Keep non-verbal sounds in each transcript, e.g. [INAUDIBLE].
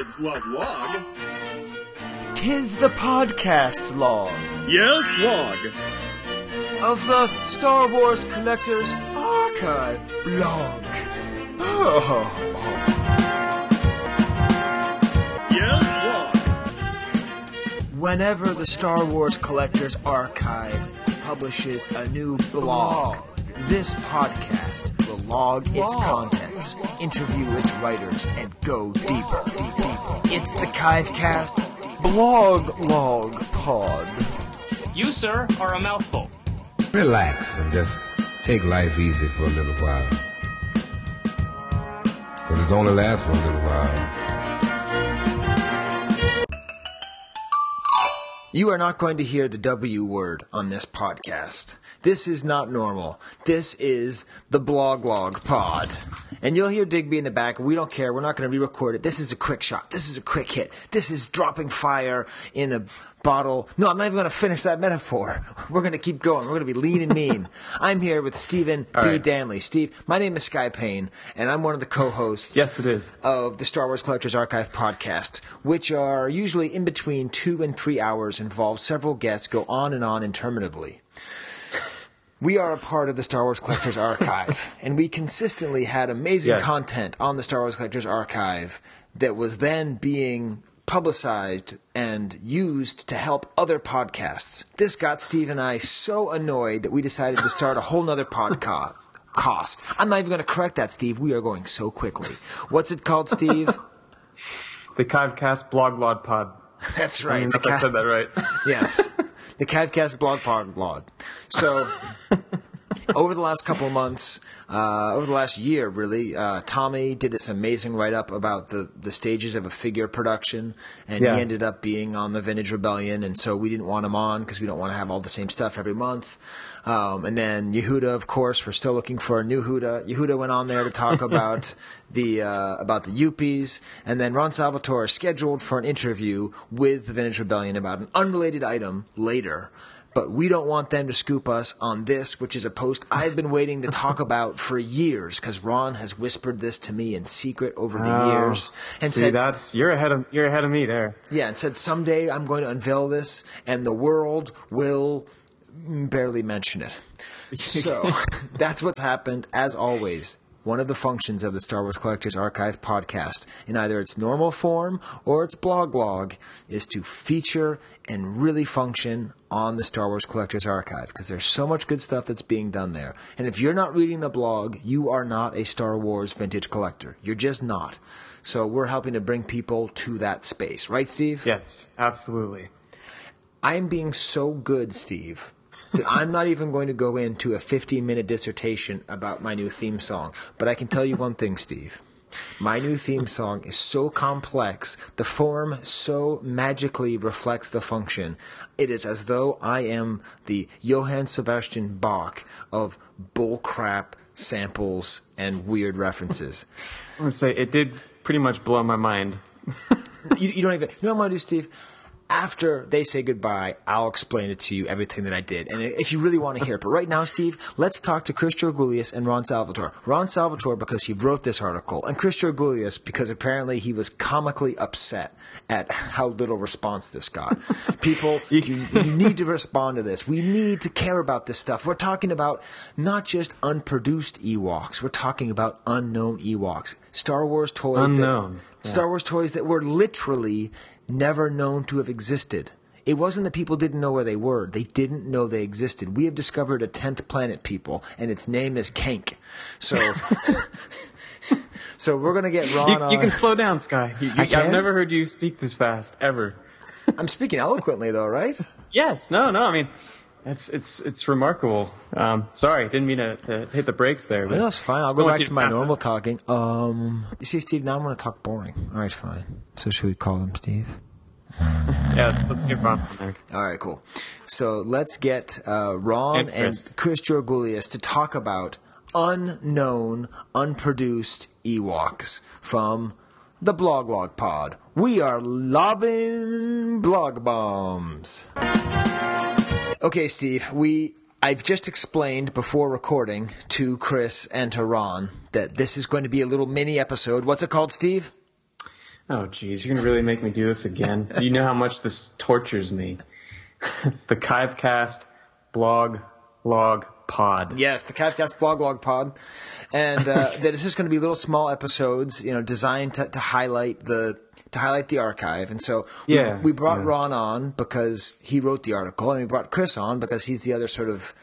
kids love log. Tis the podcast log Yes, log. of the Star Wars Collectors Archive blog. Oh. Yes, log. Whenever the Star Wars Collectors Archive publishes a new blog, this podcast will log its contents, interview its writers, and go deeper, deep, deeper. It's the 'Chive Cast Blog Log Pod. You, sir, are a mouthful. Relax and just take life easy for a little while. Because it's only lasts for a little while. You are not going to hear the W word on this podcast. This is not normal. This is the Blog Log Pod. And you'll hear Digby in the back. We don't care. We're not going to re record it. This is a quick shot. This is a quick hit. This is dropping fire in a bottle. No, I'm not even going to finish that metaphor. [LAUGHS] We're going to keep going. We're going to be lean and mean. [LAUGHS] I'm here with Stephen B. right. Danley. Steve, my name is Skye Payne, and I'm one of the co hosts Yes, it is. of the Star Wars Collectors Archive podcast, which are usually in between two and three hours, involve several guests, go on and on interminably. We are a part of the Star Wars Collectors [LAUGHS] Archive, and we consistently had amazing Yes. content on the Star Wars Collectors Archive that was then being publicized and used to help other podcasts. This got Steve and I so annoyed that we decided to start a whole nother podcast. Cost. I'm not even going to correct that, Steve. We are going so quickly. What's it called, Steve? The 'Chive Cast Blog Lod Pod. [LAUGHS] That's I right. mean, the I said that right. yes. The Cavcast blog pod blog. So, [LAUGHS] over the last couple of months, uh, over the last year, really, uh, Tommy did this amazing write up about the, the stages of a figure production, and Yeah. he ended up being on the Vintage Rebellion, and so we didn't want him on because we don't want to have all the same stuff every month. Um, and then Yehuda, of course, we're still looking for a new Huda. Yehuda went on there to talk [LAUGHS] about the uh, about the Yuppies, and then Ron Salvatore is scheduled for an interview with the Vintage Rebellion about an unrelated item later. But we don't want them to scoop us on this, which is a post I've been waiting to talk [LAUGHS] about for years because Ron has whispered this to me in secret over the Oh, years and See, said, that's you're ahead of you're ahead of me there. yeah, and said someday I'm going to unveil this, and the world will barely mention it. [LAUGHS] So [LAUGHS] that's what's happened. As always, one of the functions of the Star Wars Collectors Archive podcast, in either its normal form or its blog log, is to feature and really function on the Star Wars Collectors Archive because there's so much good stuff that's being done there. And if you're not reading the blog, you are not a Star Wars vintage collector. You're just not. So we're helping to bring people to that space, right, Steve? Yes, absolutely. I am being so good, Steve, that I'm not even going to go into a 15 minute dissertation about my new theme song. But I can tell you one thing, Steve. My new theme song is so complex, the form so magically reflects the function. It is as though I am the Johann Sebastian Bach of bullcrap samples and weird references. I'm gonna say it did pretty much blow my mind. you, you don't even. You know what I'm gonna do, Steve? After they say goodbye, I'll explain it to you everything that I did, and if you really want to hear it. But right now, Steve, let's talk to Chris Georgoulias and Ron Salvatore. Ron Salvatore because he wrote this article, and Chris Georgoulias because apparently he was comically upset at how little response this got. [LAUGHS] People, you, you need to respond to this. We need to care about this stuff. We're talking about not just unproduced Ewoks. We're talking about unknown Ewoks. Star Wars toys. that- Unknown, yeah. Star Wars toys that were literally never known to have existed. It wasn't that people didn't know where they were. They didn't know they existed. We have discovered a 10th planet, people, and its name is Kaink. So, [LAUGHS] so we're going to get Ron You, on. you can slow down, Skye. You, you, I? I've never heard you speak this fast ever. I'm speaking eloquently, though, right? [LAUGHS] Yes, no, no. I mean, it's it's it's remarkable. Um, sorry, didn't mean to, to hit the brakes there. But No, it's fine. I'll go back to my pass it. normal talking. Um, you see, Steve, now I'm going to talk boring. All right, fine. So should we call him Steve? [LAUGHS] Yeah, let's get Ron from there. All right, cool. So let's get uh, Ron And and Chris. Chris to talk about unknown, unproduced Ewoks from the Blog Log Pod. We are lobbing blog bombs. Okay, Steve, we I've just explained before recording to Chris and to Ron that this is going to be a little mini episode. What's it called, Steve? Oh, geez, you're gonna really make me do this again. you know how much this tortures me. [LAUGHS] the 'Chive Cast blog log pod. Yes, the Catcast blog log pod, and uh, [LAUGHS] that this is going to be little small episodes, you know, designed to, to highlight the to highlight the archive. And so we, Yeah, we brought yeah. Ron on because he wrote the article, and we brought Chris on because he's the other sort of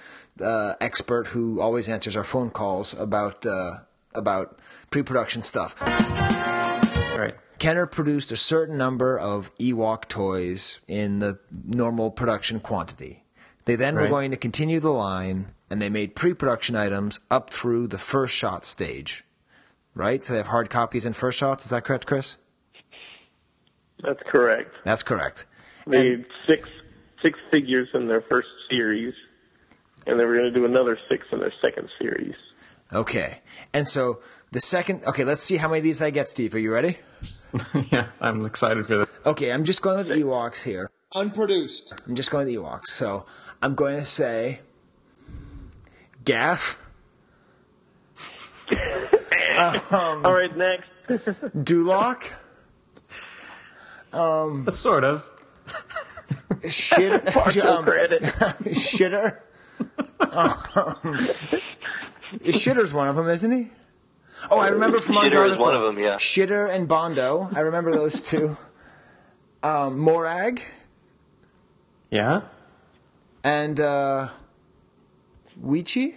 uh, expert who always answers our phone calls about uh, about pre-production stuff. Right. Kenner produced a certain number of Ewok toys in the normal production quantity. They then were going to continue the line, and they made pre-production items up through the first shot stage. Right? So they have hard copies and first shots. Is that correct, Chris? That's correct. That's correct. They had six six figures in their first series, and they were going to do another six in their second series. Okay. And so the second. Okay, let's see how many of these I get, Steve. Are you ready? [LAUGHS] yeah, I'm excited for this. Okay, I'm just going with Ewoks here. Unproduced. I'm just going with Ewoks. So I'm going to say Gaff, [LAUGHS] All right, next. [LAUGHS] Dulok, Um, Sort of. shit, [LAUGHS] um, credit. shitter. Um, Shitter's one of them, isn't he? Oh, I remember from Ron's Shitter is article. one of 'em, yeah. Shitter and Bondo. I remember those two. Um, Morag Yeah. and uh, Weechi.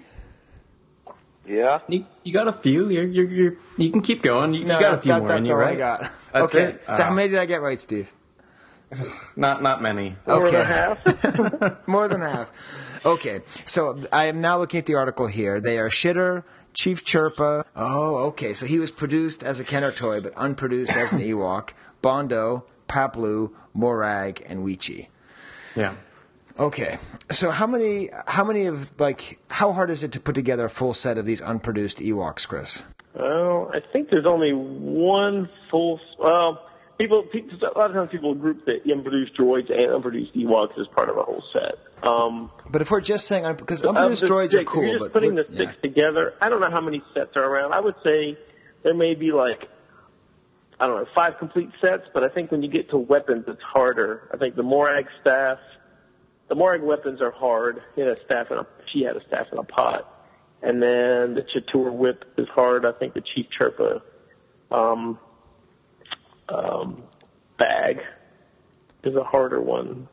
Yeah. You, you got a few. You're, you're, you're, you can keep going. You, you got a few that- more that's in you, all right? I got. That's okay, it? so how Ah. many did I get right, Steve? [LAUGHS] Not not many. Four and Okay. a half. [LAUGHS] [LAUGHS] More than half. Okay, so I am now looking at the article here. They are Shitter, Chief Chirpa. Oh, okay. So he was produced as a Kenner toy, but unproduced as an [COUGHS] Ewok. Bondo, Paploo, Morag, and Weechi. Yeah. Okay, so how many? How many of like? How hard is it to put together a full set of these unproduced Ewoks, Chris? Well, I think there's only one full. Well, people, people a lot of times people group the unproduced droids and unproduced Ewoks as part of a whole set. Um, But if we're just saying, because of unproduced droids are six, if cool, You're just but putting the six yeah. together. I don't know how many sets are around. I would say there may be like I don't know five complete sets, but I think when you get to weapons, it's harder. I think the Morag staff, the Morag weapons are hard. He had a staff in a she had a staff in a pot, and then the Chatur whip is hard. I think the Chief Chirpa um, um, bag is a harder one.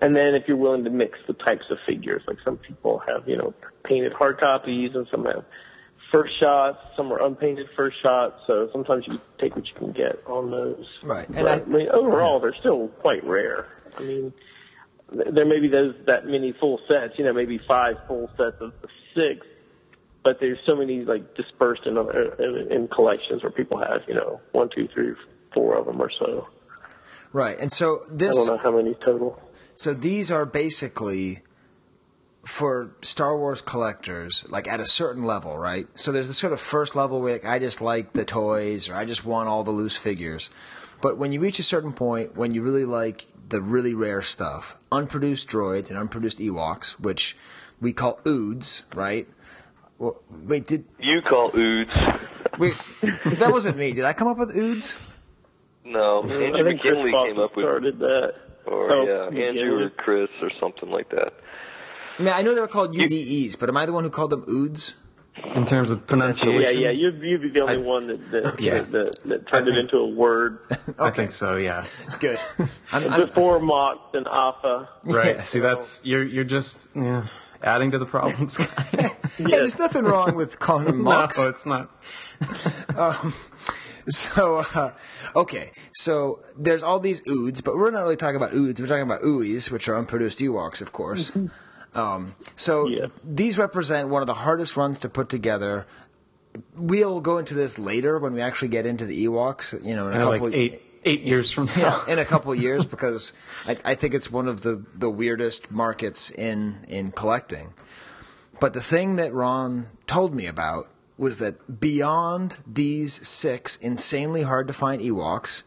And then if you're willing to mix the types of figures, like some people have, you know, painted hard copies and some have first shots, some are unpainted first shots. So sometimes you take what you can get on those. Right, and But, I- I, mean, overall, they're still quite rare. I mean, there may be those that many full sets, you know, maybe five full sets of six, but there's so many like dispersed in other in, in collections where people have, you know, one, two, three, four of them or so. right. And so this. I don't know how many total. so these are basically for Star Wars collectors, like at a certain level, right? So there's the sort of first level where like, I just like the toys or I just want all the loose figures. But when you reach a certain point, when you really like the really rare stuff, unproduced droids and unproduced Ewoks, which we call oods, right? Well, wait, did You call Oods. wait? that wasn't me. Did I come up with oods? No, I Andrew think Chris McKinley came up with, started that. or Oh, yeah, Andrew or Chris or something like that. I mean, I know they were called UDEs, but am I the one who called them oods? In terms of pronunciation. Yeah, yeah, you'd, you'd be the only one that that, [LAUGHS] Yeah. that, that, that turned it into a word [LAUGHS] I think so. Yeah. [LAUGHS] Good. I'm, I'm, before Mox and Alpha. Right. Yes. See, that's you're you're just yeah, adding to the problems. Hey, there's nothing wrong with calling them mocks. no, it's not. So, uh, okay, so there's all these oods, but we're not really talking about oods. We're talking about ooies, which are unproduced Ewoks, of course. Um, so Yeah. these represent one of the hardest runs to put together. We'll go into this later when we actually get into the Ewoks. You know, in a Yeah, couple like eight eight years from [LAUGHS] now. yeah, in a couple [LAUGHS] years because I, I think it's one of the, the weirdest markets in in collecting. But the thing that Ron told me about was that beyond these six insanely hard to find Ewoks,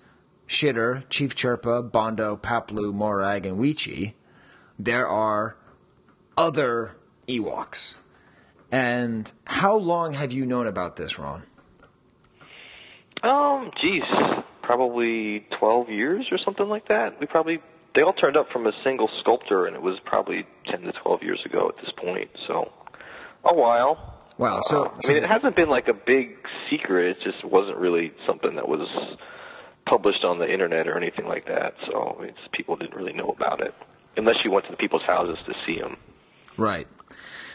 Shitter, Chief Chirpa, Bondo, Paploo, Morag, and Weechi, there are other Ewoks. And how long have you known about this, Ron? Um, geez, probably 12 years or something like that. We probably they all turned up from a single sculptor, and it was probably 10 to 12 years ago at this point. So a while. Wow. So, Uh, I mean, it hasn't been like a big secret. It just wasn't really something that was published on the internet or anything like that. So it's, people didn't really know about it unless you went to the people's houses to see them. Right.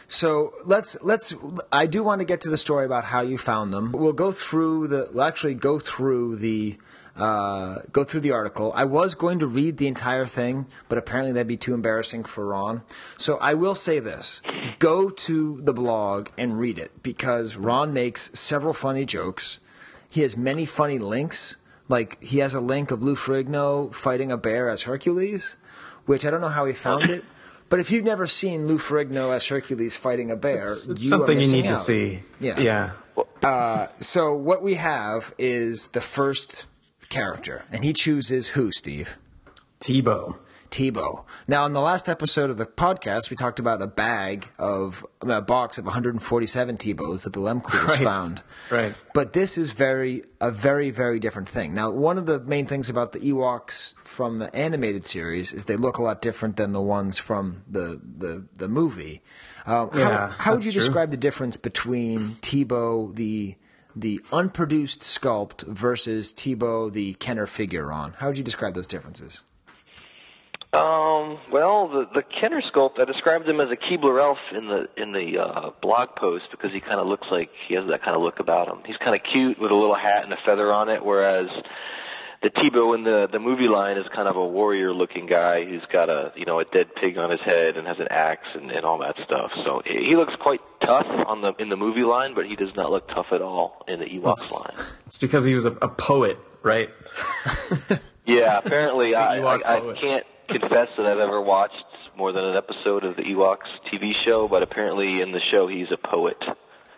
So let's let's. I do want to get to the story about how you found them. We'll go through the. We'll actually go through the. Uh, go through the article. I was going to read the entire thing, but apparently that'd be too embarrassing for Ron. So I will say this: go to the blog and read it because Ron makes several funny jokes. He has many funny links. Like he has a link of Lou Ferrigno fighting a bear as Hercules, which I don't know how he found it. But if you've never seen Lou Ferrigno as Hercules fighting a bear, It's, it's you something are you missing need to see. Yeah. Yeah. Uh, so what we have is the first character, and he chooses who, Steve? Teebo. Teebo. Now, in the last episode of the podcast, we talked about a bag of a box of 147 Teebos that the Lemcoolers [LAUGHS] Right. found. Right. But this is very a very very different thing. Now, one of the main things about the Ewoks from the animated series is they look a lot different than the ones from the the the movie. Uh, Yeah, how, how would you true. describe the difference between Teebo the the unproduced sculpt versus Teebo the Kenner figure on? How would you describe those differences? Um, well, the the Kenner sculpt, I described him as a Keebler elf in the in the uh, blog post because he kind of looks like he has that kind of look about him. He's kind of cute with a little hat and a feather on it, whereas the Teebo in the the movie line is kind of a warrior looking guy who's got a you know a dead pig on his head and has an axe and, and all that stuff. So he looks quite tough on the in the movie line, but he does not look tough at all in the Ewoks It's, line. it's because he was a, a poet, right? [LAUGHS] Yeah, apparently [LAUGHS] I, Ewok I, I can't confess that I've ever watched more than an episode of the Ewoks TV show, but apparently in the show he's a poet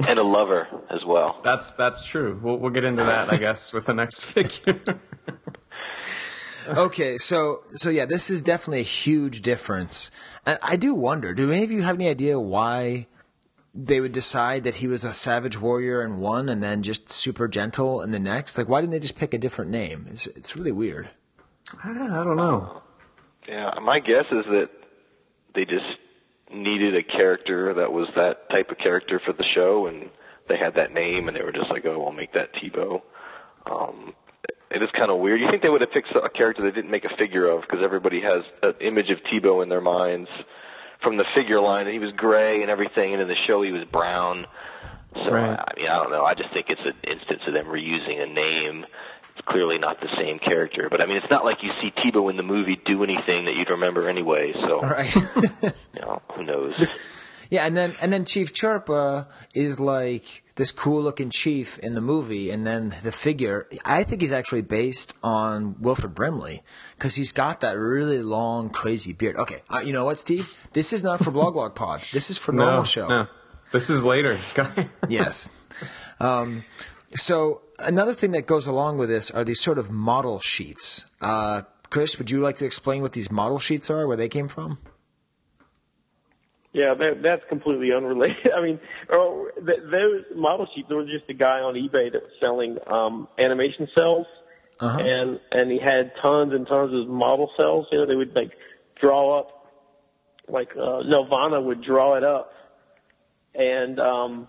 and a lover as well. That's that's true. We'll we'll get into that, I guess, with the next [LAUGHS] figure. okay, so so yeah, this is definitely a huge difference. And I do wonder, do any of you have any idea why they would decide that he was a savage warrior in one and then just super gentle in the next? Like, why didn't they just pick a different name? It's it's really weird. I don't know. Yeah, my guess is that they just needed a character that was that type of character for the show, and they had that name, and they were just like, "Oh, we'll make that Teebo." Um, it is kind of weird. You think they would have picked a character they didn't make a figure of because everybody has an image of Teebo in their minds from the figure line. And he was gray and everything, and in the show he was brown. So Right. I mean, I don't know. I just think it's an instance of them reusing a name. It's clearly not the same character, but I mean, it's not like you see Teebo in the movie do anything that you'd remember anyway. So Right. you [LAUGHS] know, who knows? yeah, and then and then Chief Chirpa is like this cool looking chief in the movie, and then the figure. I think he's actually based on Wilfred Brimley because he's got that really long, crazy beard. Okay, uh, you know what, Steve? This is not for Blog Log Pod. This is for normal no, show. no. This is later, Skye. yes. Um, so another thing that goes along with this are these sort of model sheets. Uh, Chris, would you like to explain what these model sheets are, where they came from? Yeah, that, that's completely unrelated. [LAUGHS] I mean, or th- those model sheets. There was just a guy on eBay that was selling um, animation cells, Uh-huh. and and he had tons and tons of model cells. You know, they would like draw up, like uh, Nelvana would draw it up, and um,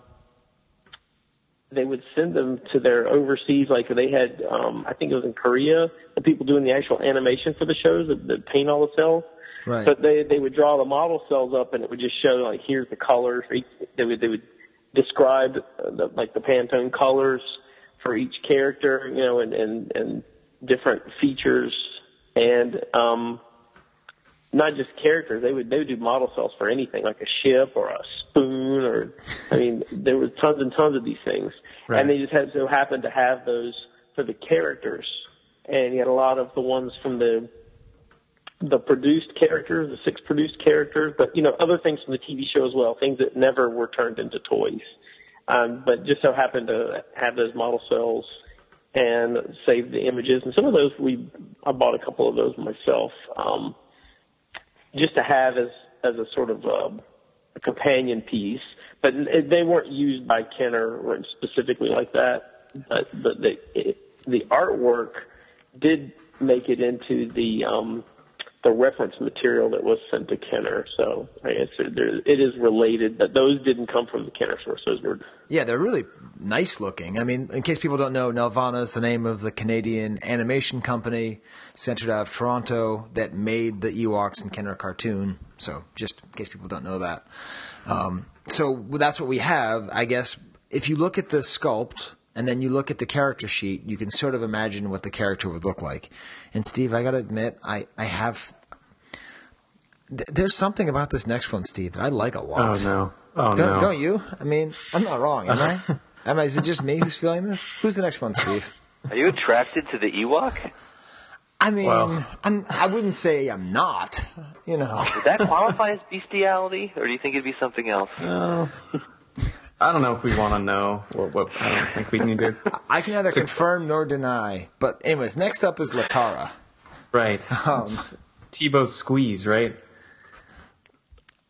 they would send them to their overseas. Like they had, um, I think it was in Korea, the people doing the actual animation for the shows that, that paint all the cells. Right. But they they would draw the model cells up, and it would just show like here's the colors. They would they would describe uh, the, like the Pantone colors for each character, you know, and and and different features, and um, not just characters. They would they would do model cells for anything, like a ship or a spoon, or I mean, there was tons and tons of these things, Right. and they just had so happened to have those for the characters, and you had a lot of the ones from the the produced characters, the six produced characters, but you know other things from the TV show as well, things that never were turned into toys, um, but just so happened to have those model cells and save the images. And some of those we I bought a couple of those myself, um, just to have as as a sort of um, a companion piece. But they weren't used by Kenner specifically like that. But but the it, the artwork did make it into the um, the reference material that was sent to Kenner. So I guess it is related, but those didn't come from the Kenner source. Those were Yeah, they're really nice looking. I mean, in case people don't know, Nelvana is the name of the Canadian animation company centered out of Toronto that made the Ewoks and Kenner cartoon. So, just in case people don't know that. Um, so, that's what we have. I guess if you look at the sculpt and then you look at the character sheet, you can sort of imagine what the character would look like. And, Steve, I got to admit, I, I have. th- There's something about this next one, Steve, that I like a lot. Oh lot. no! Oh Don't, no! don't you? I mean, I'm not wrong, am I? [LAUGHS] am I? Is it just me who's feeling this? Who's the next one, Steve? Are you attracted to the Ewok? I mean, Well- I'm, I wouldn't say I'm not. You know, Would that qualify as bestiality, or do you think it'd be something else? I don't know if we want to know. What, what, I don't think we need to. I can neither confirm nor deny. But anyways, next up is Latara. Right. [LAUGHS] Um, It's Teebo's squeeze, right?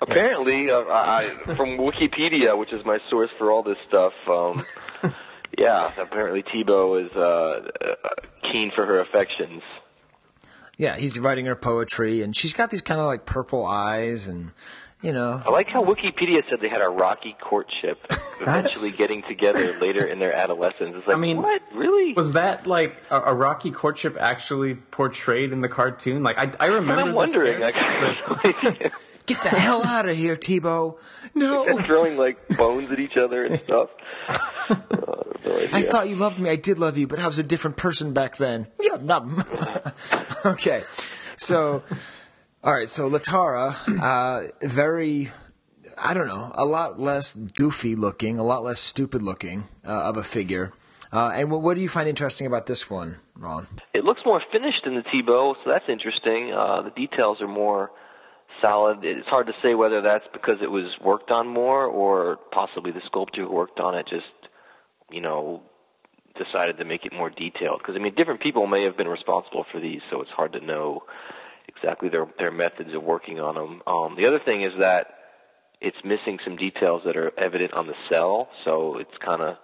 Apparently, uh, I, I- from Wikipedia, which is my source for all this stuff, um, [LAUGHS] yeah, apparently Teebo is uh, uh, keen for her affections. Yeah, he's writing her poetry, and she's got these kind of like purple eyes, and you know, I like how Wikipedia said they had a rocky courtship, [LAUGHS] eventually getting together later in their adolescence. It's like, I mean, what? Really? Was that like a, a rocky courtship actually portrayed in the cartoon? Like I, I remember. I'm wondering. character, Like, [LAUGHS] get the hell out of here, Teebo. No, throwing like bones at each other and stuff. Uh, [LAUGHS] no I thought you loved me. I did love you, but I was a different person back then. Yeah, not. okay, so all right. So Latara, uh, very, I don't know, a lot less goofy looking, a lot less stupid looking uh, of a figure. Uh, and what, what do you find interesting about this one, Ron? It looks more finished in the Teebo, so that's interesting. Uh, the details are more solid. It's hard to say whether that's because it was worked on more or possibly the sculptor who worked on it just, you know, decided to make it more detailed. Because I mean, different people may have been responsible for these, so it's hard to know exactly their their methods of working on them. Um, the other thing is that it's missing some details that are evident on the cell, so it's kind of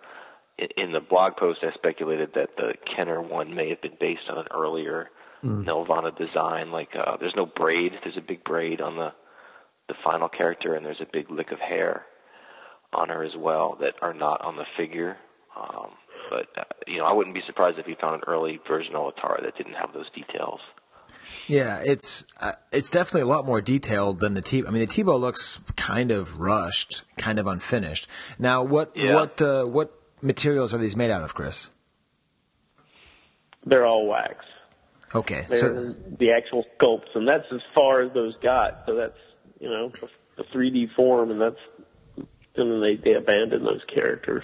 in the blog post, I speculated that the Kenner one may have been based on an earlier Nelvana design. Like, uh, there's no braid. There's a big braid on the the final character, and there's a big lick of hair on her as well that are not on the figure. Um, but uh, you know, I wouldn't be surprised if you found an early version of Latara that didn't have those details. Yeah, it's uh, it's definitely a lot more detailed than the T. I mean, the Teebo looks kind of rushed, kind of unfinished. Now, what Yeah. what uh, what materials are these made out of, Chris? they're all wax. Okay, They're so the actual sculpts, and that's as far as those got. So that's you know the 3D form, and that's and then they they abandoned those characters.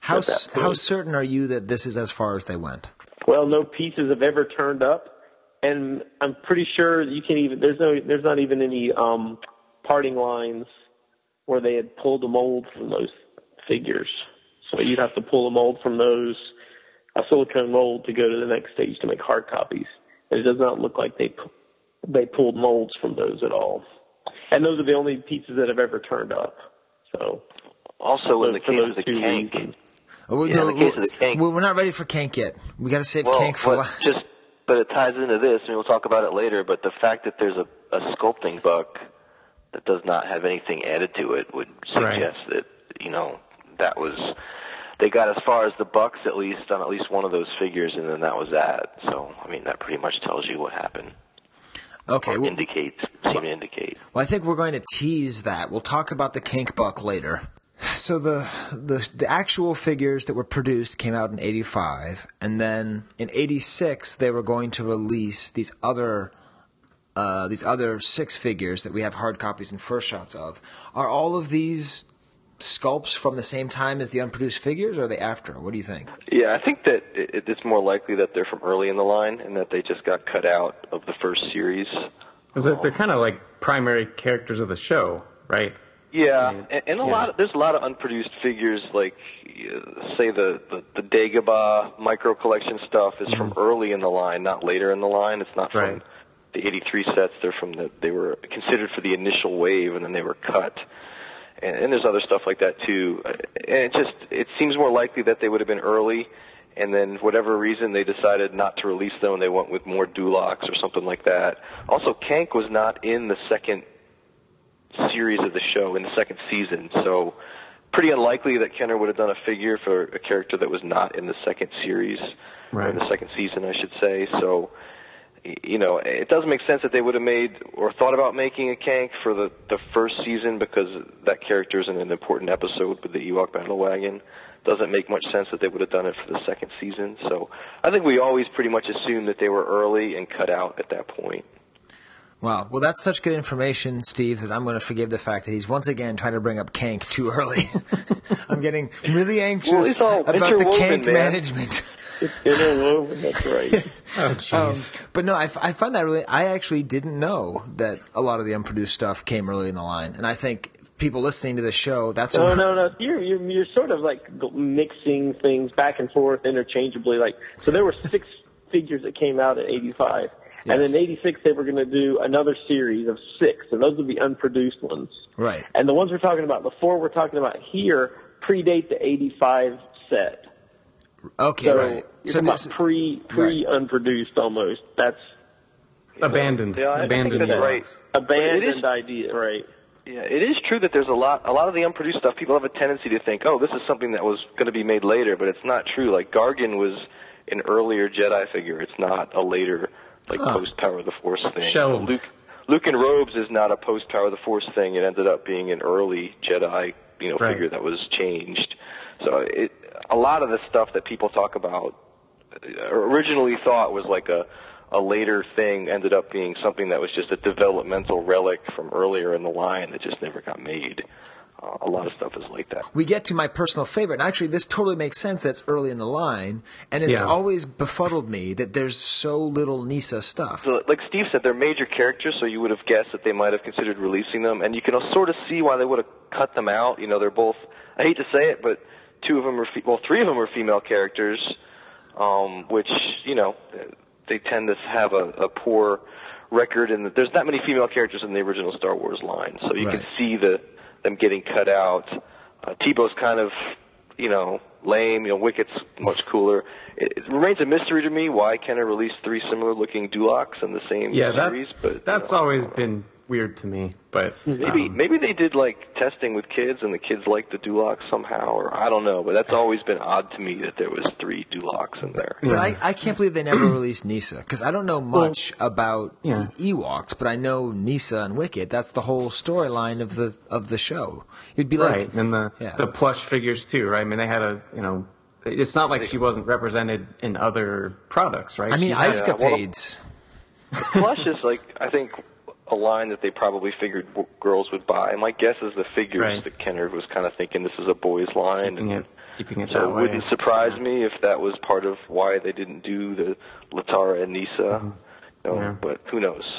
how at that s- point. how certain are you that this is as far as they went? Well, no pieces have ever turned up, and I'm pretty sure you can even there's no there's not even any um, parting lines where they had pulled a mold from those figures. So you'd have to pull a mold from those a silicone mold to go to the next stage to make hard copies. And it does not look like they they pulled molds from those at all. And those are the only pieces that have ever turned up. So Also, in the for case those of the two Kaink, reasons. Oh, Yeah, in the case of the Kaink- we're we're not ready for Kaink yet. We got to save well, Kaink for last. just but it ties into this, and we'll talk about it later. But the fact that there's a, a sculpting buck that does not have anything added to it would Right. suggest that you know that was they got as far as the bucks at least on at least one of those figures, and then that was that. So I mean that pretty much tells you what happened, okay, well, indicates seem to indicate. well, I think we're going to tease that. We'll talk about the Kaink buck later. So the the the actual figures that were produced came out in '85, and then in '86 they were going to release these other uh, these other six figures that we have hard copies and first shots of. Are all of these sculpts from the same time as the unproduced figures, or are they after? What do you think? Yeah, I think that it, it's more likely that they're from early in the line and that they just got cut out of the first series. Because they're, they're kind of like primary characters of the show, right? Yeah, and, and a Yeah. lot. Of, there's a lot of unproduced figures, like uh, say the the, the Dagobah micro collection stuff is from early in the line, not later in the line. It's not from the '83 sets. They're from the. They were considered for the initial wave, and then they were cut. And, and there's other stuff like that too. Uh, And it just it seems more likely that they would have been early. and then whatever reason they decided not to release them and they went with more Duloks or something like that. Also, Kaink was not in the second series of the show in the second season, so pretty unlikely that Kenner would have done a figure for a character that was not in the second series or Right. in the second season, I should say. So, you know, it does make sense that they would have made or thought about making a Kaink for the the first season because that character is in an important episode with the Ewok battle wagon. Doesn't make much sense that they would have done it for the second season. So, I think we always pretty much assumed that they were early and cut out at that point. Wow. Well, that's such good information, Steve, that I'm going to forgive the fact that he's once again trying to bring up Kaink too early. [LAUGHS] I'm getting really anxious it's all about the Kaink man. management. It's interwoven. That's right. [LAUGHS] Oh, Um, jeez. but no, I, f- I find that really. I actually didn't know that a lot of the unproduced stuff came early in the line, and I think people listening to the show, that's No, no, no. You're, you're you're sort of like mixing things back and forth interchangeably. Like so, there were six [LAUGHS] figures that came out at '85, and Yes. then '86 they were going to do another series of six, and those would be unproduced ones. right. And the ones we're talking about, the four we're talking about here, predate the '85 set. Okay, So right. you're So talking this, about pre pre unproduced almost. That's abandoned. Yeah, I think abandoned. that's right. abandoned It is- idea, right? Yeah, it is true that there's a lot, a lot of the unproduced stuff. People have a tendency to think, oh, this is something that was going to be made later, but it's not true. Like Gargan was an earlier Jedi figure. It's not a later, like post Power of the Force thing. Shelved. Luke, Luke in robes is not a post Power of the Force thing. It ended up being an early Jedi, you know, Right. figure that was changed. So it, a lot of the stuff that people talk about uh, originally thought was like a a later thing ended up being something that was just a developmental relic from earlier in the line that just never got made. Uh, a lot of stuff is like that. we get to my personal favorite. And actually, this totally makes sense. That's early in the line, and it's Yeah. always befuddled me that there's so little Kneesaa stuff. So, like Steve said, they're major characters, so you would have guessed that they might have considered releasing them, and you can sort of see why they would have cut them out. You know, they're both. I hate to say it, but two of them are, fe- well, three of them are female characters, um, which you know they tend to have a, a poor record, and there's not many female characters in the original Star Wars line, so you Right. can see the them getting cut out. Uh, Teebo's kind of, you know, lame. You know, Wicket's much cooler. It, it remains a mystery to me why Kenner released three similar-looking Duloks in the same Yeah, that, series, but that's know, always been weird to me. But Maybe um, maybe they did like testing with kids and the kids liked the Dulok somehow, or I don't know. But that's always been odd to me that there was three Duloks in there. But I, I can't believe they never [CLEARS THROAT] released Kneesaa because I don't know much about yeah. the Ewoks, but I know Kneesaa and Wicket. That's the whole storyline of the of the show. It'd be like right, and the yeah. the plush figures too, right? I mean, they had a you know, it's not like she wasn't represented in other products, right? I mean, She had- ice yeah, well- capades. Plush is like I think a line that they probably figured w- girls would buy. My guess is the figures Right. that Kenner was kind of thinking this is a boys line. keeping and it keeping it So that it wouldn't surprise me if that was part of why they didn't do the Latara and Kneesaa. You know, Yeah. But who knows?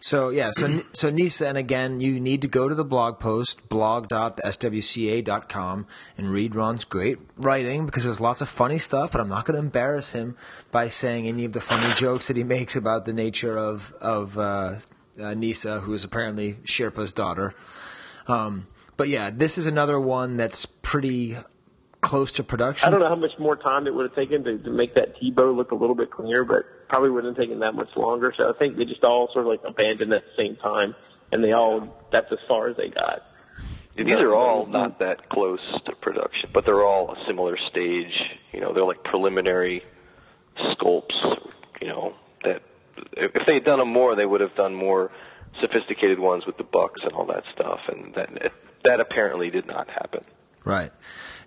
So yeah, so so Kneesaa, and again, you need to go to the blog post blog.swca.com and read Ron's great writing because there's lots of funny stuff, and I'm not going to embarrass him by saying any of the funny [LAUGHS] jokes that he makes about the nature of of uh, uh, Kneesaa, who is apparently Chirpa's daughter. Um, but yeah, this is another one that's pretty close to production. I don't know how much more time it would have taken to, to make that Teebo look a little bit cleaner, but probably wouldn't have taken that much longer. So I think they just all sort of like abandoned at the same time, and they all that's as far as they got. These are all not that close to production, but they're all a similar stage. You know, they're like preliminary sculpts. You know, that if if they had done them more, they would have done more sophisticated ones with the bucks and all that stuff, and that that apparently did not happen. Right.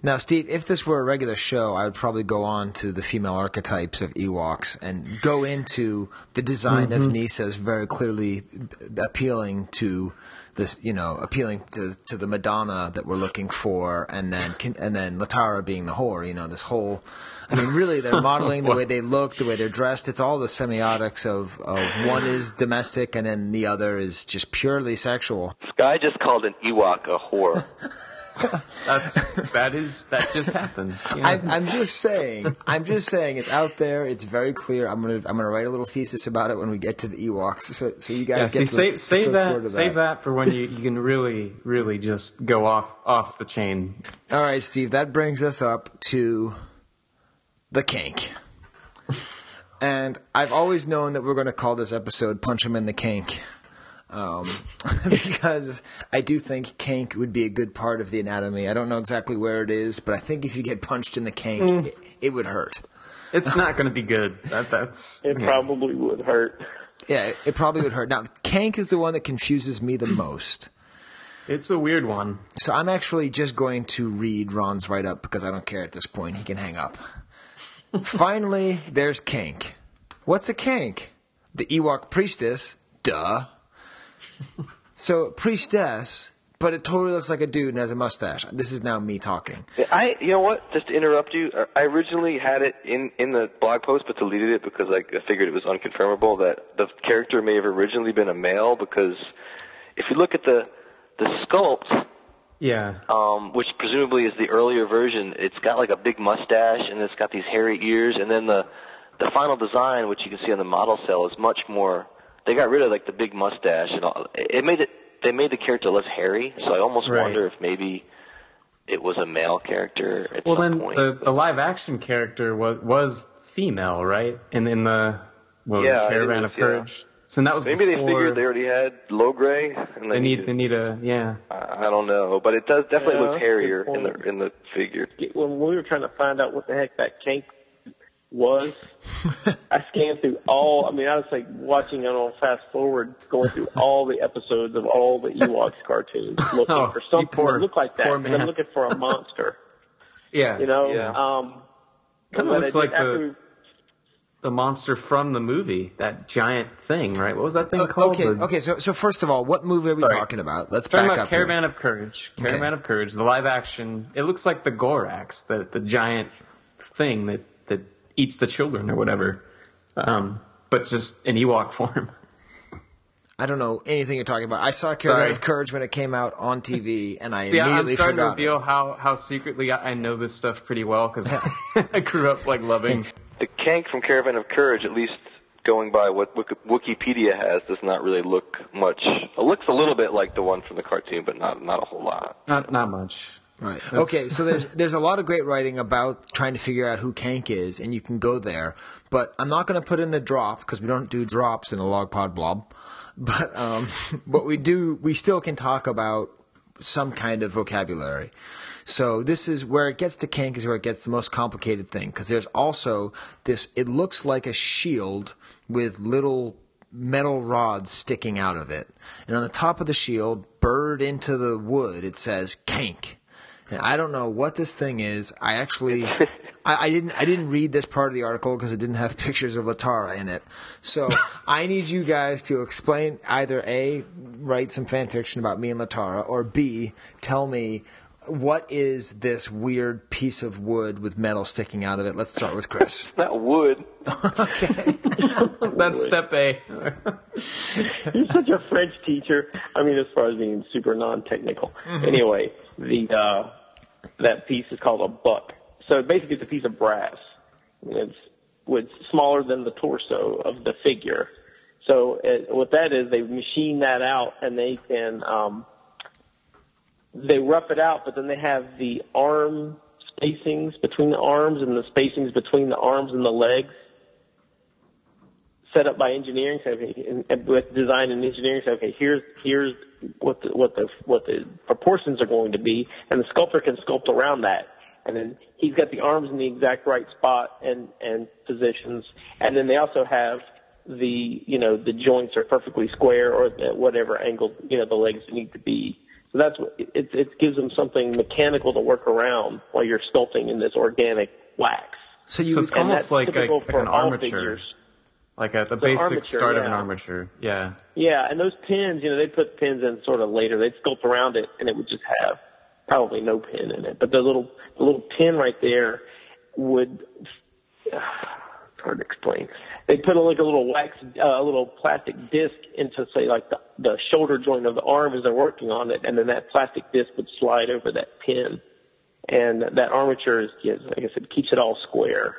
Now, Steve, if this were a regular show, I would probably go on to the female archetypes of Ewoks and go into the design of mm-hmm. Kneesaa as very clearly appealing to this, you know, appealing to to the Madonna that we're looking for, and then and then Latara being the whore. You know, this whole. I mean, really, they're modeling the [LAUGHS] way they look, the way they're dressed. It's all the semiotics of of one is domestic and then the other is just purely sexual. Skye just called an Ewok a whore. [LAUGHS] That's that is that just happened. Yeah. I'm, I'm just saying. I'm just saying. It's out there. It's very clear. I'm gonna I'm gonna write a little thesis about it when we get to the Ewoks. So so you yeah, guys see, to save to save forward that save that for when you, you can really really just go off off the chain. All right, Steve. That brings us up to the Kaink. [LAUGHS] and I've always known that we're going to call this episode "Punch Him in the Kaink." Um, [LAUGHS] because I do think Kaink would be a good part of the anatomy. I don't know exactly where it is, but I think if you get punched in the Kaink, it, it would hurt. It's not going to be good. That that's It yeah. probably would hurt. Yeah, it, it probably would hurt. Now, Kaink is the one that confuses me the most. It's a weird one. So I'm actually just going to read Ron's write up because I don't care at this point. He can hang up. [LAUGHS] Finally, there's Kaink. What's a Kaink? The Ewok priestess. Duh. So, priestess, but it totally looks like a dude and has a mustache. This is now me talking. I, you know what? Just to interrupt you, I originally had it in in the blog post, but deleted it because I, I figured it was unconfirmable that the character may have originally been a male. Because if you look at the the sculpt, Yeah. um, which presumably is the earlier version, it's got like a big mustache and it's got these hairy ears, and then the the final design, which you can see on the model cell, is much more. They got rid of like the big mustache and all. It made it. They made the character less hairy, so I almost Right. wonder if maybe it was a male character at Well, some then point. the the live action character was was female, right? In in the what was Yeah, it Caravan was, of Courage. So that was Maybe they figured they already had Logray, and they need needed- they need a yeah. I I don't know, but it does definitely Yeah, look hairier in the in the figure. When we were trying to find out what the heck that Kaink was, I scanned through all. I mean, I was like watching it on fast forward, going through all the episodes of all the Ewoks cartoons, [LAUGHS] looking Oh, for something poor- that looked like that. poor 'cause I'm looking for a monster. [LAUGHS] Yeah. You know, Yeah. um, Kinda but looks did- like the- we- the monster from the movie, that giant thing, right? What was that thing called? Okay, The- okay. So, so first of all, what movie are we Sorry. talking about? Let's Talking back about up. here. Caravan of Courage. Caravan of Courage, the live action. It looks like the Gorax, the the giant thing that that eats the children or whatever. Um, but just in Ewok form. [LAUGHS] I don't know anything you're talking about. I saw Caravan Sorry. of Courage when it came out on TV, and I Yeah, I'm immediately starting to reveal it. how how secretly I I know this stuff pretty well because [LAUGHS] I grew up like loving. [LAUGHS] The Kaink from Caravan of Courage, at least going by what Wikipedia has, does not really look much. It looks a little bit like the one from the cartoon, but not not a whole lot. Not not much. Right. That's- Okay, so there's there's a lot of great writing about trying to figure out who Kaink is, and you can go there. But I'm not going to put in the drop because we don't do drops in the log pod blob. But um, [LAUGHS] but we do. We still can talk about some kind of vocabulary. So this is where it gets to Kaink is where it gets the most complicated thing because there's also this. It looks like a shield with little metal rods sticking out of it, and on the top of the shield, burred into the wood, it says Kaink. And I don't know what this thing is. I actually, [LAUGHS] I, I didn't, I didn't read this part of the article because it didn't have [LAUGHS] pictures of Latara in it. So [LAUGHS] I need you guys to explain either a write some fan fiction about me and Latara, or b tell me what is this weird piece of wood with metal sticking out of it. Let's start with Chris. [LAUGHS] Not wood. okay. [LAUGHS] That's step A. [LAUGHS] You're such a French teacher. I mean, as far as being super non-technical. Anyway, the uh, that piece is called a buck. So basically, it's a piece of brass. It's it's smaller than the torso of the figure. So it, what that is, they machine that out, and they can um, they rough it out, but then they have the arm spacings between the arms and the spacings between the arms and the legs set up by engineering. So okay, with design and engineering, so okay, here's here's what the what the what the proportions are going to be, and the sculptor can sculpt around that. And then he's got the arms in the exact right spot and and positions, and then they also have the you know the joints are perfectly square or the, whatever angle you know the legs need to be. So that's it, it gives them something mechanical to work around while you're sculpting in this organic wax. So you So it's And almost that's like, a, like for an armature, figures. like a, the The basic armature, start of an armature. Yeah. Yeah, and those pins, you know, they put pins in sort of later. They'd sculpt around it, and it would just have probably no pin in it. But the little, the little pin right there would. [SIGHS] It's hard to explain. They put a, like a little wax, uh, a little plastic disc into, say, like the, the shoulder joint of the arm as they're working on it, and then that plastic disc would slide over that pin, and that armature is, yes, like I said, keeps it all square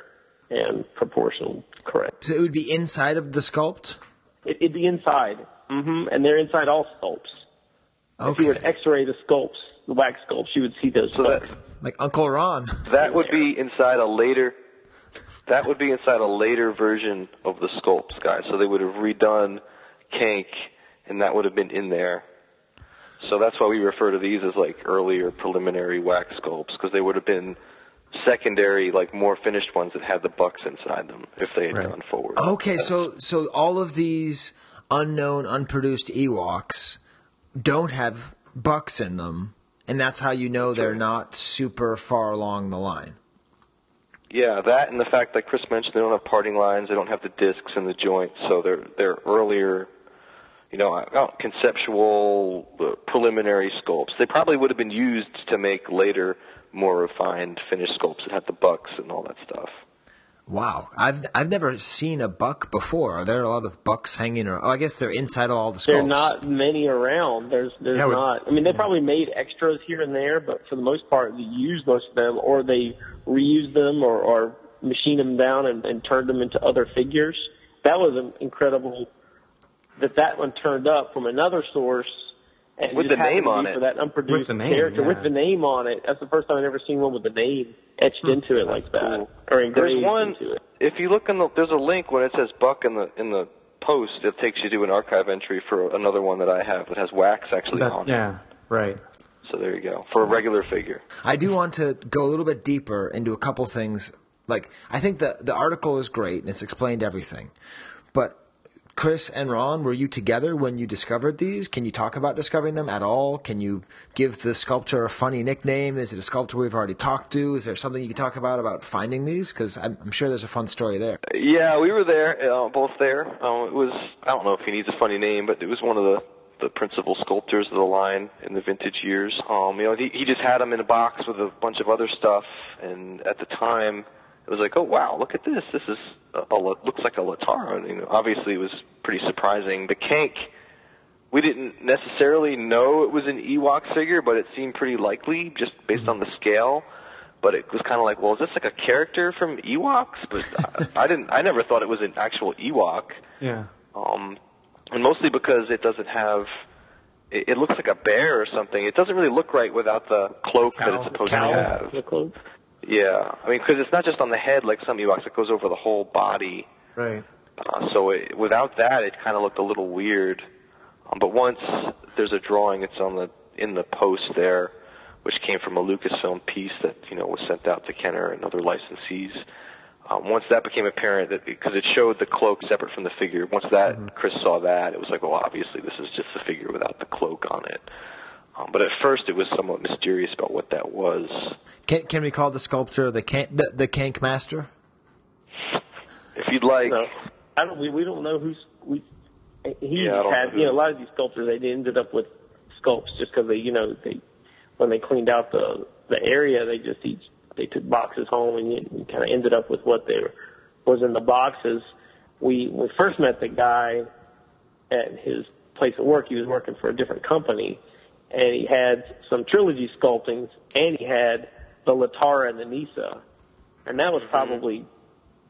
and proportional correct. so it would be inside of the sculpt. It, it'd be inside, mm-hmm, and they're inside all sculpts. Okay. If you were to X-ray the sculpts, the wax sculpts, you would see those So that sculpts. like Uncle Ron. that would be inside a later That would be inside a later version of the sculpts, guys. So they would have redone Kaink, and that would have been in there. So that's why we refer to these as like earlier preliminary wax sculpts, because they would have been secondary, like more finished ones that had the bucks inside them if they had Right. gone forward. Okay, so so all of these unknown, unproduced Ewoks don't have bucks in them, and that's how you know they're not super far along the line. Yeah, that and the fact that Chris mentioned they don't have parting lines, they don't have the discs and the joints, so they're they're earlier, you know, uh, conceptual uh, preliminary sculpts. They probably would have been used to make later more refined finished sculpts that had the bucks and all that stuff. Wow, I've I've never seen a buck before. Are there a lot of bucks hanging around? Oh, I guess they're inside all the sculpts. There are not many around. There's there's Yeah, not. I mean, they probably made extras here and there, but for the most part, they use most of them, or they reuse them, or, or machine them down and, and turned them into other figures. That was incredible that that one turned up from another source. And With the name on it. for that unproduced With the name, character yeah. with the name on it. That's the first time I've ever seen one with the name etched hmm. into it like that, cool. or engraved There's one. into it. If you look in the, there's a link when it says Buck in the in the post. It takes you to an archive entry for another one that I have that has wax actually That- on it. yeah, right. So there you go for a regular figure. I do want to go a little bit deeper into a couple things. Like I think the the article is great and it's explained everything, but Chris and Ron, were you together when you discovered these? Can you talk about discovering them at all? Can you give the sculptor a funny nickname? Is it a sculptor we've already talked to? Is there something you can talk about about finding these? Because I'm, I'm sure there's a fun story there. Yeah, we were there, uh, both there. Um, it was I don't know if he needs a funny name, but it was one of the the principal sculptors of the line in the vintage years. Um, you know, he, he just had them in a box with a bunch of other stuff, and at the time, it was like, oh wow, look at this. This is a, a, looks like a Latara. And, you know, obviously, it was pretty surprising. The Kaink, we didn't necessarily know it was an Ewok figure, but it seemed pretty likely just based on the scale. But it was kind of like, well, is this like a character from Ewoks? But I, I didn't. I never thought it was an actual Ewok Yeah. um, and mostly because it doesn't have. It, it looks like a bear or something. It doesn't really look right without the cloak that it's supposed Cowl, to have. the clothes. Yeah, I mean, because it's not just on the head like some Ewoks; it goes over the whole body. Right. Uh, so it, without that, it kind of looked a little weird. Um, but once there's a drawing, it's on the in the post there, which came from a Lucasfilm piece that you know was sent out to Kenner and other licensees. Um, once that became apparent, that because it showed the cloak separate from the figure. Once that Chris saw that, it was like, well, obviously this is just the figure without the cloak on it. Um, but at first, it was somewhat mysterious about what that was. Can, can we call the sculptor the can, the, the Kaink Master? If you'd like, No, I don't. We, we don't know who's we. He Yeah, had know you know a lot of these sculptors. They ended up with sculpts just because they you know they when they cleaned out the the area they just each they took boxes home and you, you kind of ended up with what they were, was in the boxes. We we first met the guy at his place of work. He was working for a different company, and he had some trilogy sculptings, and he had the Latara and the Kneesaa, and that was mm-hmm. probably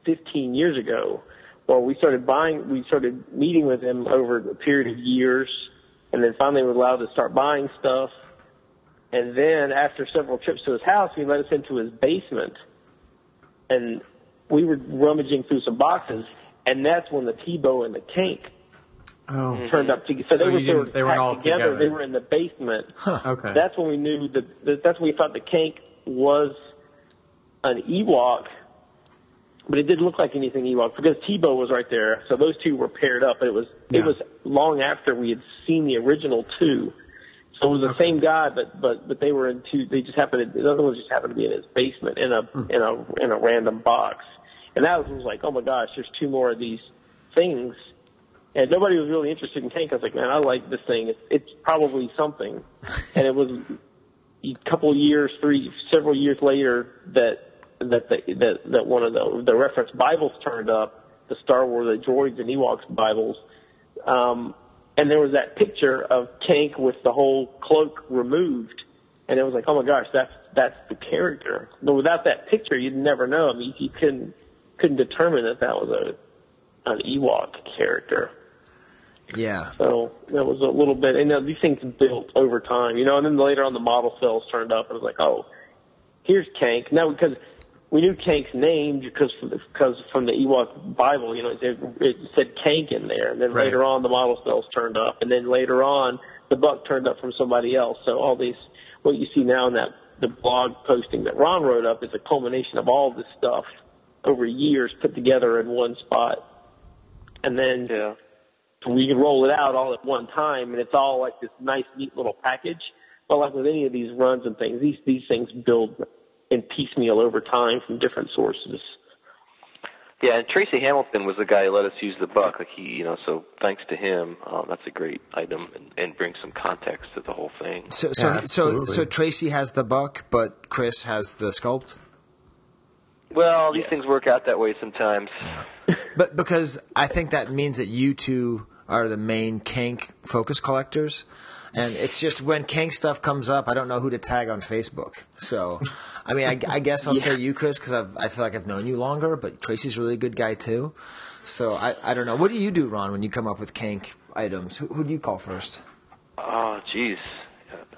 15 years ago. Well, we started buying, we started meeting with him over a period of years, and then finally we were allowed to start buying stuff. And then after several trips to his house, he let us into his basement, and we were rummaging through some boxes, and that's when the Teebo and the Kaink Oh. turned up together. So, So they were, they were didn't- they weren't all together. together. They were in the basement. Okay. That's when we knew that, that. That's when we thought the Kaink was an Ewok, but it didn't look like anything Ewok because Teebo was right there. So those two were paired up. It was Yeah. it was long after we had seen the original two. So it was the same guy, but but but they were in two. They just happened. To, the other one just happened to be in his basement in a Hmm. in a in a random box, and that was like, oh my gosh, there's two more of these things. And nobody was really interested in Kaink. I was like, man, I like this thing. It's, it's probably something. And it was a couple years, three, several years later that that the, that that one of the the reference Bibles turned up, the Star Wars, the droids and Ewoks Bibles, um, and there was that picture of Kaink with the whole cloak removed, and it was like, oh my gosh, that's that's the character. But without that picture, you'd never know. I mean, you couldn't couldn't determine that that was a an Ewok character. Yeah. So that was a little bit, and uh, these things built over time, you know. And then later on, the model cells turned up, and it was like, oh, here's Kaink. Now because we knew Kaink's name because from the, because from the Ewok Bible, you know, it, it said Kaink in there, and then Right. later on the model cells turned up, and then later on the buck turned up from somebody else. So all these, what you see now in that the blog posting that Ron wrote up is a culmination of all this stuff over years put together in one spot, and then Yeah. We can roll it out all at one time, and it's all like this nice, neat little package. But like with any of these runs and things, these these things build in piecemeal over time from different sources. Yeah, and Tracy Hamilton was the guy who let us use the buck. Like he, you know, so thanks to him, um, that's a great item and, and brings some context to the whole thing. So so Yeah, so so Tracy has the buck, but Chris has the sculpt. Well, these things work out that way sometimes. [LAUGHS] But because I think that means that you two are the main Kaink focus collectors. And it's just when Kaink stuff comes up, I don't know who to tag on Facebook. So, I mean, I, I guess I'll [LAUGHS] say you, Chris, because I feel like I've known you longer. But Tracy's really a really good guy too. So I, I don't know. What do you do, Ron, when you come up with Kaink items? Who, who do you call first? Oh, jeez.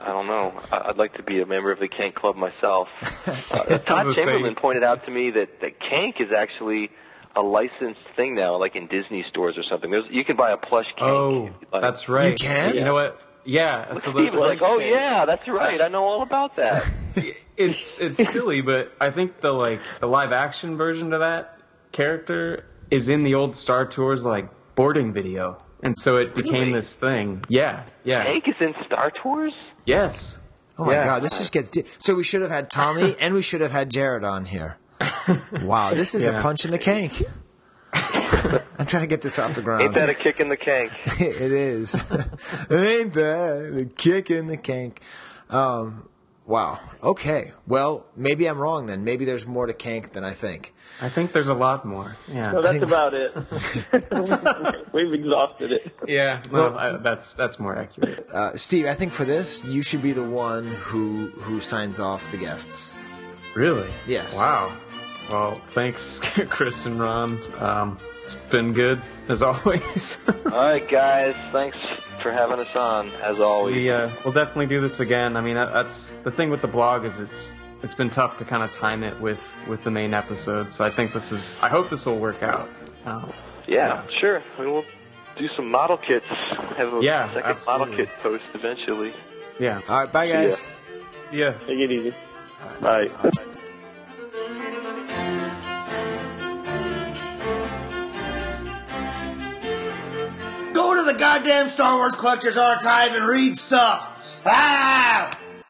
I don't know. I- I'd like to be a member of the Kaink Club myself. [LAUGHS] Uh, Todd was saying- Chamberlain pointed out to me that, that Kaink is actually a licensed thing now, like in Disney stores or something. There's, you can buy a plush Kaink. Oh, like. that's right. You can? You know what? Yeah. So Steve was like, "Oh yeah, that's right. I know all about that." [LAUGHS] it's it's silly, but I think the like the live action version of that character is in the old Star Tours like boarding video, and so it became Really? this thing. Yeah, yeah, Kaink is in Star Tours. Yes. Oh my Yeah. God, this just gets. Di- so we should have had Tommy [LAUGHS] and we should have had Jared on here. Wow, this is a punch in the Kaink. I'm trying to get this off the ground. Ain't that a kick in the Kaink? [LAUGHS] it is. [LAUGHS] Ain't that a kick in the Kaink? Um, wow. Okay. Well, maybe I'm wrong then. Maybe there's more to Kaink than I think. I think there's a lot more. Yeah, So that's about it. [LAUGHS] We've exhausted it. yeah. Well, I, that's that's more accurate. Uh, Steve, I think for this, you should be the one who who signs off the guests. Really? Yes. Wow. Well, thanks, [LAUGHS] Chris and Ron. Um, it's been good as [LAUGHS] always. all right, guys. Thanks for having us on, as always. we uh, we'll definitely do this again. I mean, that, that's the thing with the blog is it's it's been tough to kind of time it with with the main episode. So I think this is. I hope this will work out. Um, Yeah, sure. We will do some model kits. Have a Yeah, second absolutely. model kit post eventually. yeah. All right. Bye, guys. Yeah. Take it easy. Bye. Go to the goddamn Star Wars Collector's Archive and read stuff. Ah!